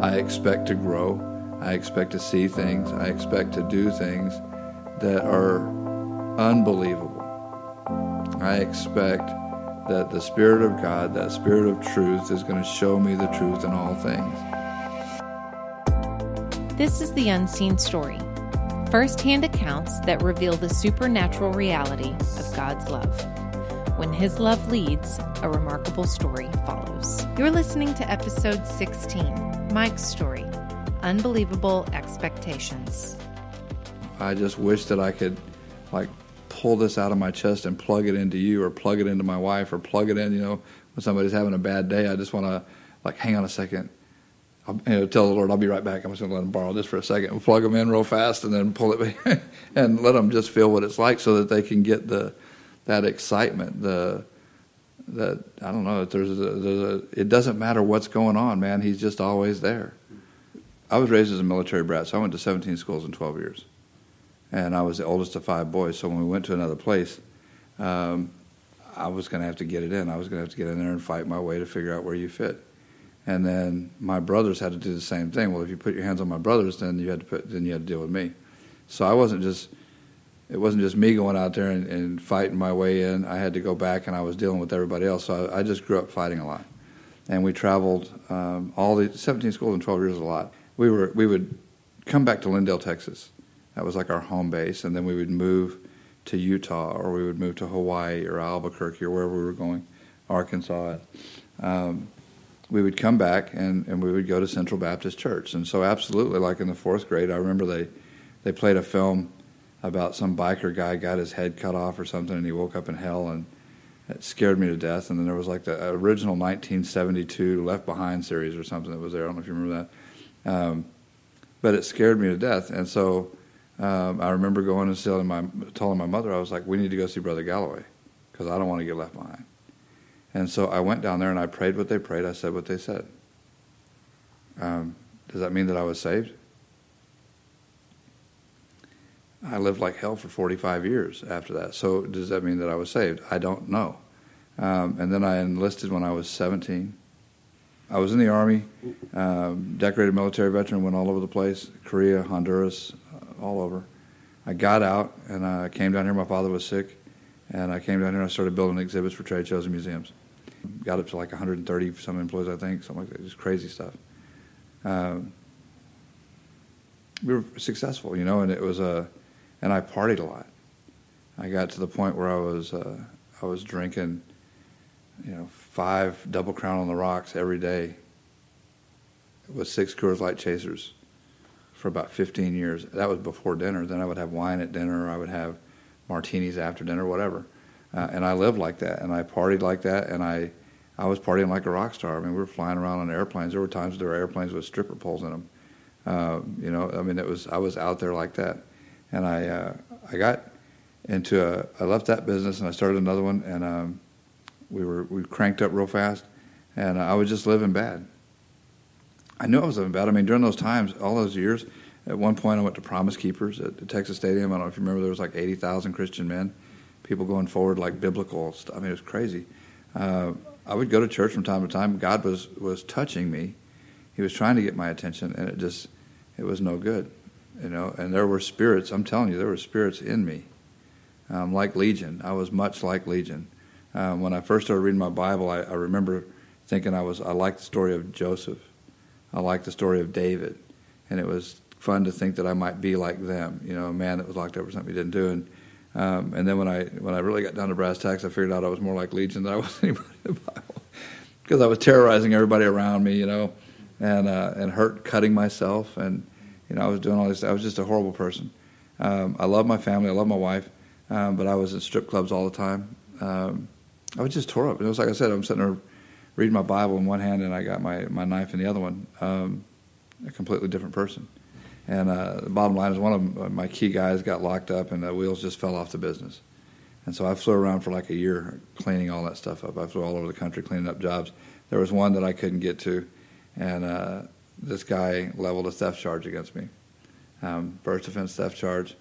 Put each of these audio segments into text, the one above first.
I expect to grow. I expect to see things. I expect to do things that are unbelievable. I expect that the Spirit of God, that Spirit of truth, is going to show me the truth in all things. This is the unseen story first hand accounts that reveal the supernatural reality of God's love. When His love leads, a remarkable story follows. You're listening to episode 16 Mike's Story Unbelievable Expectations. I just wish that I could, like, pull this out of my chest and plug it into you or plug it into my wife or plug it in, you know, when somebody's having a bad day, I just want to, like, hang on a second. I'll, you know, tell the Lord, I'll be right back. I'm just going to let them borrow this for a second. We'll plug them in real fast and then pull it back and let them just feel what it's like so that they can get the that excitement, the that I don't know. There's a, there's a, it doesn't matter what's going on, man. He's just always there. I was raised as a military brat, so I went to 17 schools in 12 years and I was the oldest of five boys. So when we went to another place, um, I was going to have to get it in. I was going to have to get in there and fight my way to figure out where you fit. And then my brothers had to do the same thing. Well, if you put your hands on my brothers, then you had to put, then you had to deal with me. So I wasn't just, it wasn't just me going out there and, and fighting my way in. I had to go back, and I was dealing with everybody else. So I, I just grew up fighting a lot, and we traveled um, all the 17 schools in 12 years a lot. We were we would come back to Lindale, Texas, that was like our home base, and then we would move to Utah or we would move to Hawaii or Albuquerque or wherever we were going, Arkansas. Um, we would come back and, and we would go to Central Baptist Church. And so, absolutely, like in the fourth grade, I remember they, they played a film about some biker guy got his head cut off or something and he woke up in hell and it scared me to death. And then there was like the original 1972 Left Behind series or something that was there. I don't know if you remember that. Um, but it scared me to death. And so um, I remember going and telling my, telling my mother, I was like, we need to go see Brother Galloway because I don't want to get left behind. And so I went down there and I prayed what they prayed. I said what they said. Um, does that mean that I was saved? I lived like hell for 45 years after that. So does that mean that I was saved? I don't know. Um, and then I enlisted when I was 17. I was in the Army, um, decorated military veteran, went all over the place Korea, Honduras, all over. I got out and I came down here. My father was sick, and I came down here and I started building exhibits for trade shows and museums. Got up to like 130 some employees, I think, something like that. Just crazy stuff. Um, we were successful, you know, and it was a, uh, and I partied a lot. I got to the point where I was, uh, I was drinking, you know, five double crown on the rocks every day with six Coors Light chasers for about 15 years. That was before dinner. Then I would have wine at dinner. Or I would have martinis after dinner, whatever. Uh, and I lived like that, and I partied like that, and I, I was partying like a rock star. I mean, we were flying around on airplanes. There were times there were airplanes with stripper poles in them. Uh, you know, I mean, it was I was out there like that, and I uh, I got into a I left that business and I started another one, and um, we were we cranked up real fast, and I was just living bad. I knew I was living bad. I mean, during those times, all those years, at one point I went to Promise Keepers at the Texas Stadium. I don't know if you remember, there was like 80,000 Christian men, people going forward like biblical stuff. I mean, it was crazy. Uh, I would go to church from time to time. God was, was touching me. He was trying to get my attention, and it just, it was no good. You know, and there were spirits, I'm telling you, there were spirits in me. Um, like Legion. I was much like Legion. Um, when I first started reading my Bible, I, I remember thinking I was, I liked the story of Joseph I like the story of David, and it was fun to think that I might be like them. You know, a man that was locked up for something he didn't do. And um, and then when I when I really got down to brass tacks, I figured out I was more like Legion than I was anybody in the Bible because I was terrorizing everybody around me. You know, and uh, and hurt, cutting myself, and you know I was doing all this. I was just a horrible person. Um, I love my family. I love my wife, um, but I was in strip clubs all the time. Um, I was just tore up. It was like I said, I'm sitting there reading my Bible in one hand and I got my, my knife in the other one, um, a completely different person. And uh, the bottom line is one of my key guys got locked up and the wheels just fell off the business. And so I flew around for like a year cleaning all that stuff up. I flew all over the country cleaning up jobs. There was one that I couldn't get to, and uh, this guy leveled a theft charge against me. Um, first offense theft charge.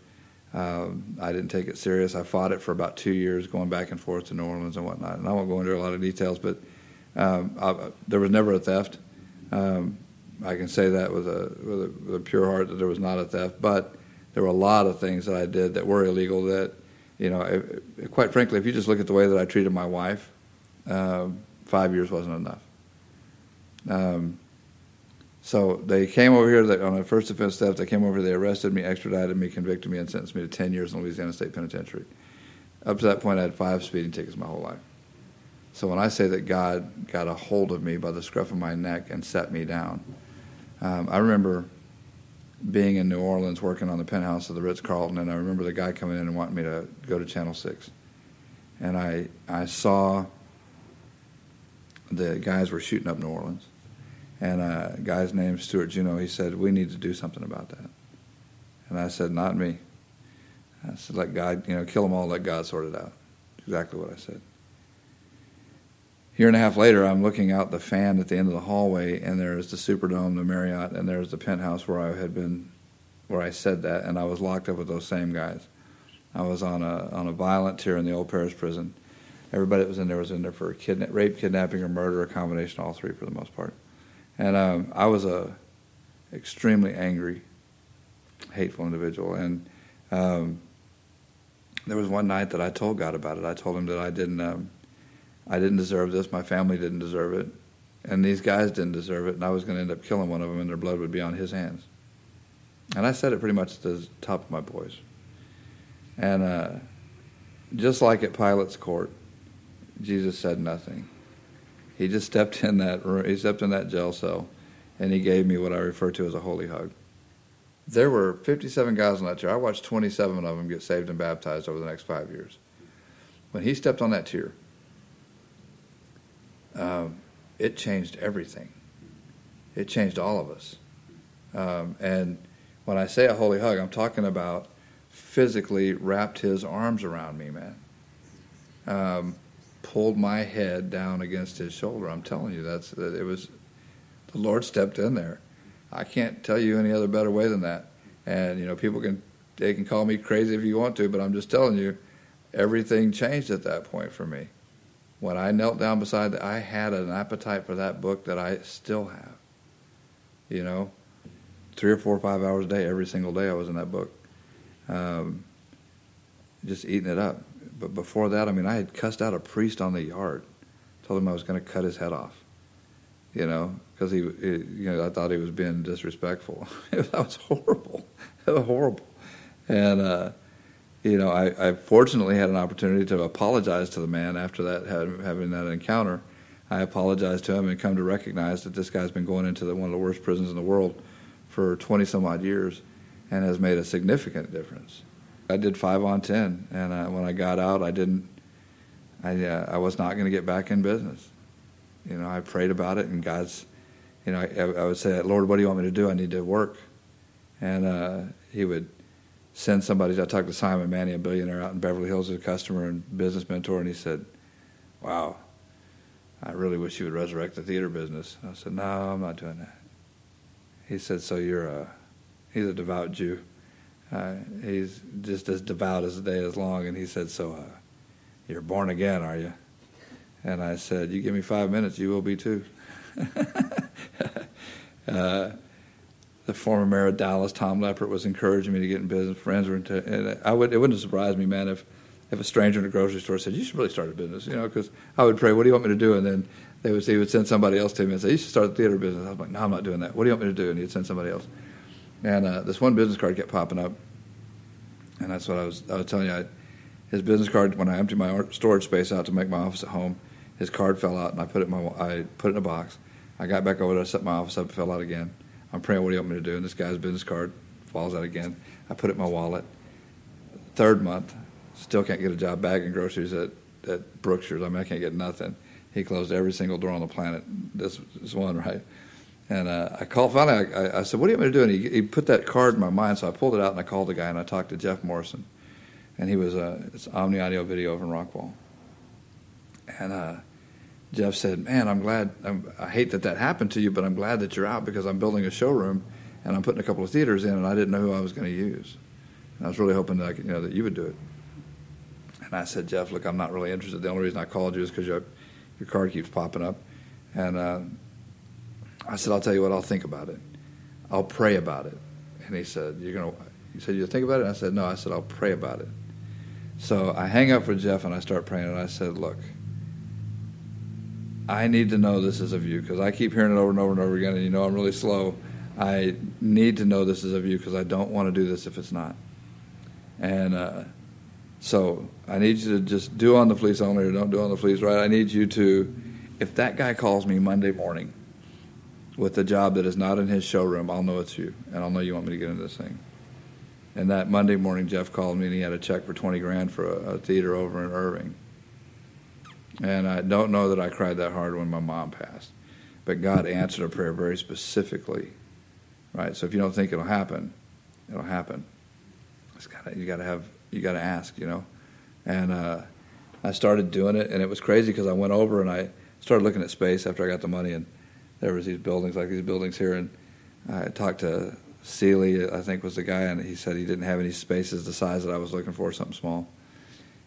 Um, I didn't take it serious. I fought it for about two years, going back and forth to New Orleans and whatnot. And I won't go into a lot of details, but um, I, there was never a theft. Um, I can say that with a, with a with a pure heart that there was not a theft, but there were a lot of things that I did that were illegal. That you know, if, quite frankly, if you just look at the way that I treated my wife, um, five years wasn't enough. Um, so they came over here they, on a first offense theft. They came over. They arrested me, extradited me, convicted me, and sentenced me to ten years in Louisiana State Penitentiary. Up to that point, I had five speeding tickets my whole life. So when I say that God got a hold of me by the scruff of my neck and set me down, um, I remember being in New Orleans working on the penthouse of the Ritz Carlton, and I remember the guy coming in and wanting me to go to Channel Six, and I I saw the guys were shooting up New Orleans, and a guy's name Stuart Juno. He said we need to do something about that, and I said not me. I said let God you know kill them all, let God sort it out. Exactly what I said year and a half later, I'm looking out the fan at the end of the hallway, and there's the Superdome, the Marriott, and there's the penthouse where I had been, where I said that, and I was locked up with those same guys. I was on a on a violent tier in the old Parish prison. Everybody that was in there was in there for kidna- rape, kidnapping, or murder, a combination of all three for the most part. And um, I was a extremely angry, hateful individual. And um, there was one night that I told God about it. I told him that I didn't. Um, I didn't deserve this. My family didn't deserve it. And these guys didn't deserve it. And I was going to end up killing one of them, and their blood would be on his hands. And I said it pretty much to the top of my voice. And uh, just like at Pilate's court, Jesus said nothing. He just stepped in that room, he stepped in that jail cell, and he gave me what I refer to as a holy hug. There were 57 guys on that tier. I watched 27 of them get saved and baptized over the next five years. When he stepped on that tier, um, it changed everything. It changed all of us. Um, and when I say a holy hug, I'm talking about physically wrapped his arms around me, man. Um, pulled my head down against his shoulder. I'm telling you, that's it was the Lord stepped in there. I can't tell you any other better way than that. And you know, people can they can call me crazy if you want to, but I'm just telling you, everything changed at that point for me when I knelt down beside that, I had an appetite for that book that I still have. You know, three or four or five hours a day, every single day I was in that book, um, just eating it up. But before that, I mean, I had cussed out a priest on the yard, told him I was going to cut his head off. You know, because he, he, you know, I thought he was being disrespectful. that was horrible. That was horrible. And uh, you know, I, I, fortunately had an opportunity to apologize to the man after that, having that encounter. I apologized to him and come to recognize that this guy's been going into the, one of the worst prisons in the world for 20 some odd years and has made a significant difference. I did five on 10, and uh, when I got out, I didn't, I, uh, I was not going to get back in business. You know, I prayed about it, and God's, you know, I, I would say, Lord, what do you want me to do? I need to work. And uh, He would send somebody. I talked to Simon Manny, a billionaire out in Beverly Hills, a customer and business mentor, and he said, "Wow, I really wish you would resurrect the theater business." I said, "No, I'm not doing that." He said, "So you're a he's a devout Jew. Uh, he's just as devout as the day is long." And he said, "So uh, you're born again, are you?" And I said, "You give me five minutes, you will be too." uh, the former mayor of Dallas, Tom Leppert, was encouraging me to get in business. Friends were into, and I would it wouldn't surprise me, man, if if a stranger in a grocery store said, "You should really start a business," you know, because I would pray, "What do you want me to do?" And then they would he would send somebody else to me and say, "You should start a theater business." I was like, "No, I'm not doing that. What do you want me to do?" And he'd send somebody else. And uh, this one business card kept popping up, and that's what I was I was telling you. I, his business card when I emptied my storage space out to make my office at home, his card fell out, and I put it in my I put it in a box. I got back over there, set my office up, it fell out again. I'm praying, what do you want me to do? And this guy's business card falls out again. I put it in my wallet. Third month, still can't get a job bagging groceries at, at Brookshire's. I mean, I can't get nothing. He closed every single door on the planet. This, this one, right? And uh, I called, finally, I, I, said, what do you want me to do? And he, he put that card in my mind, so I pulled it out and I called the guy and I talked to Jeff Morrison. And he was, uh, it's Omni Audio Video over in Rockwall. And uh, Jeff said, "Man, I'm glad. I'm, i hate that that happened to you, but I'm glad that you're out because I'm building a showroom and I'm putting a couple of theaters in, and I didn't know who I was going to use. And I was really hoping that could, you know that you would do it." And I said, "Jeff, look, I'm not really interested. The only reason I called you is because your your card keeps popping up, and uh, I said, I'll tell you what, I'll think about it. I'll pray about it. And he said, You're going to, he said, You'll think about it? And I said, No. I said, I'll pray about it. So I hang up with Jeff and I start praying, and I said, Look, I need to know this is of you because I keep hearing it over and over and over again, and you know I'm really slow. I need to know this is of you because I don't want to do this if it's not. And uh, so I need you to just do on the fleece only or don't do on the fleece, right? I need you to, if that guy calls me Monday morning with a job that is not in his showroom, I'll know it's you, and I'll know you want me to get into this thing. And that Monday morning, Jeff called me and he had a check for 20 grand for a, a theater over in Irving. And I don't know that I cried that hard when my mom passed. But God answered a prayer very specifically. Right? So if you don't think it'll happen, it'll happen. It's gotta, you got to have, you got to ask, you know. And uh, I started doing it, and it was crazy because I went over and I started looking at space after I got the money, and there was these buildings like these buildings here, and I talked to Seely, I think was the guy, and he said he didn't have any spaces the size that I was looking for, something small.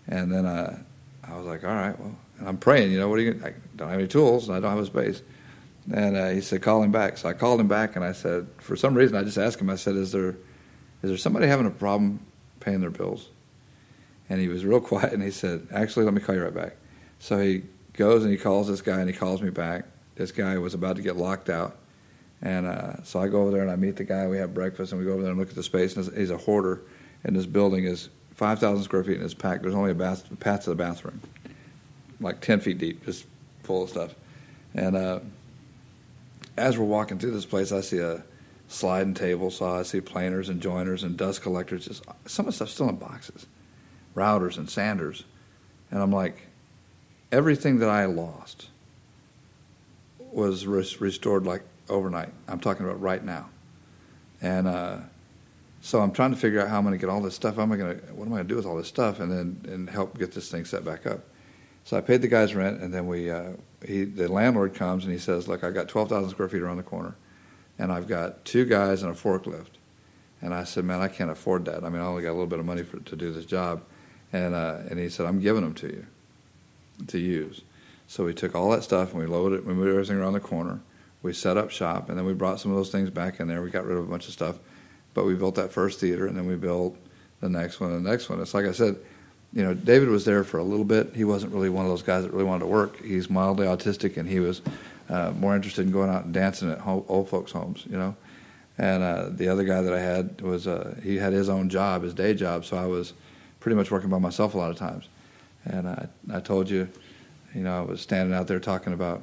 And then uh, I was like, all right, well, and I'm praying, you know, what are you? I don't have any tools, and I don't have a space. And uh, he said, call him back. So I called him back, and I said, for some reason, I just asked him. I said, is there, is there somebody having a problem paying their bills? And he was real quiet, and he said, actually, let me call you right back. So he goes and he calls this guy, and he calls me back. This guy was about to get locked out. And uh, so I go over there and I meet the guy. We have breakfast, and we go over there and look at the space. And he's a hoarder, and this building is 5,000 square feet, and it's packed. There's only a bath, path to the bathroom like 10 feet deep, just full of stuff. And uh, as we're walking through this place, I see a sliding table saw, I see planers and joiners and dust collectors, just some of the stuff still in boxes, routers and sanders. And I'm like, everything that I lost was res- restored like overnight. I'm talking about right now. And uh, so I'm trying to figure out how I'm going to get all this stuff. Am going to? What am I going to do with all this stuff? And then and help get this thing set back up. So I paid the guy's rent, and then we, uh, he, the landlord comes and he says, "Look, I got 12,000 square feet around the corner, and I've got two guys and a forklift." And I said, "Man, I can't afford that. I mean, I only got a little bit of money for, to do this job." And uh, and he said, "I'm giving them to you, to use." So we took all that stuff and we loaded it. We moved everything around the corner. We set up shop, and then we brought some of those things back in there. We got rid of a bunch of stuff, but we built that first theater, and then we built the next one, and the next one. It's like I said, you know, David was there for a little bit. He wasn't really one of those guys that really wanted to work. He's mildly autistic, and he was uh, more interested in going out and dancing at home, old folks' homes, you know. And uh, the other guy that I had was uh, he had his own job, his day job, so I was pretty much working by myself a lot of times. And I, I told you, you know, I was standing out there talking about.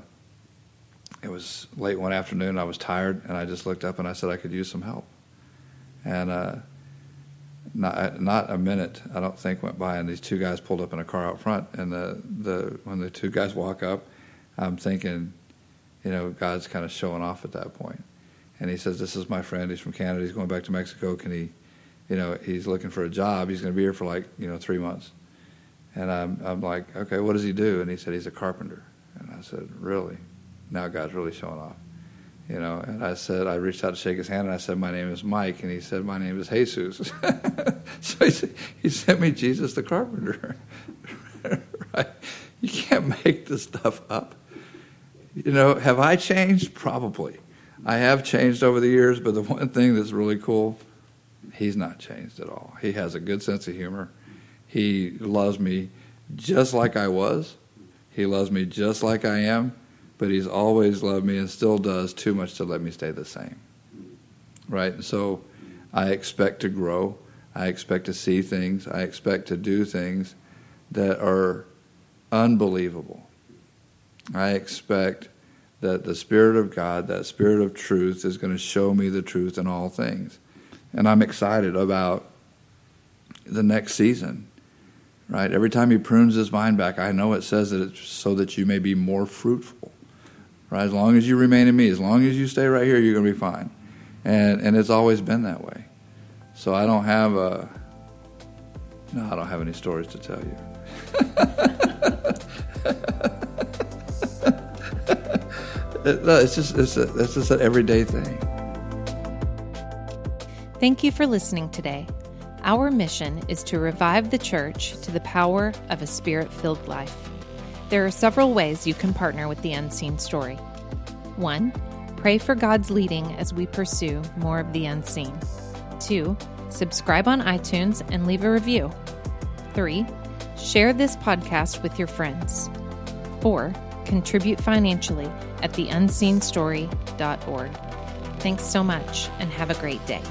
It was late one afternoon. I was tired, and I just looked up and I said I could use some help. And uh, not not a minute I don't think went by, and these two guys pulled up in a car out front. And the the when the two guys walk up, I'm thinking, you know, God's kind of showing off at that point. And he says, "This is my friend. He's from Canada. He's going back to Mexico. Can he, you know, he's looking for a job. He's going to be here for like you know three months." And I'm I'm like, "Okay, what does he do?" And he said, "He's a carpenter." And I said, "Really?" Now God's really showing off you know, and I said, I reached out to shake his hand, and I said, my name is Mike, and he said, my name is Jesus. so he, said, he sent me Jesus the carpenter. right? You can't make this stuff up. You know, have I changed? Probably. I have changed over the years, but the one thing that's really cool, he's not changed at all. He has a good sense of humor. He loves me just like I was. He loves me just like I am but he's always loved me and still does too much to let me stay the same. Right? And so I expect to grow. I expect to see things. I expect to do things that are unbelievable. I expect that the Spirit of God, that Spirit of truth, is going to show me the truth in all things. And I'm excited about the next season. Right? Every time He prunes His vine back, I know it says that it's so that you may be more fruitful right? As long as you remain in me, as long as you stay right here, you're going to be fine. And and it's always been that way. So I don't have a no, I don't have any stories to tell you. no, it's just it's, a, it's just an everyday thing. Thank you for listening today. Our mission is to revive the church to the power of a spirit filled life. There are several ways you can partner with the Unseen Story. One, Pray for God's leading as we pursue more of the unseen. 2. Subscribe on iTunes and leave a review. 3. Share this podcast with your friends. 4. Contribute financially at theunseenstory.org. Thanks so much and have a great day.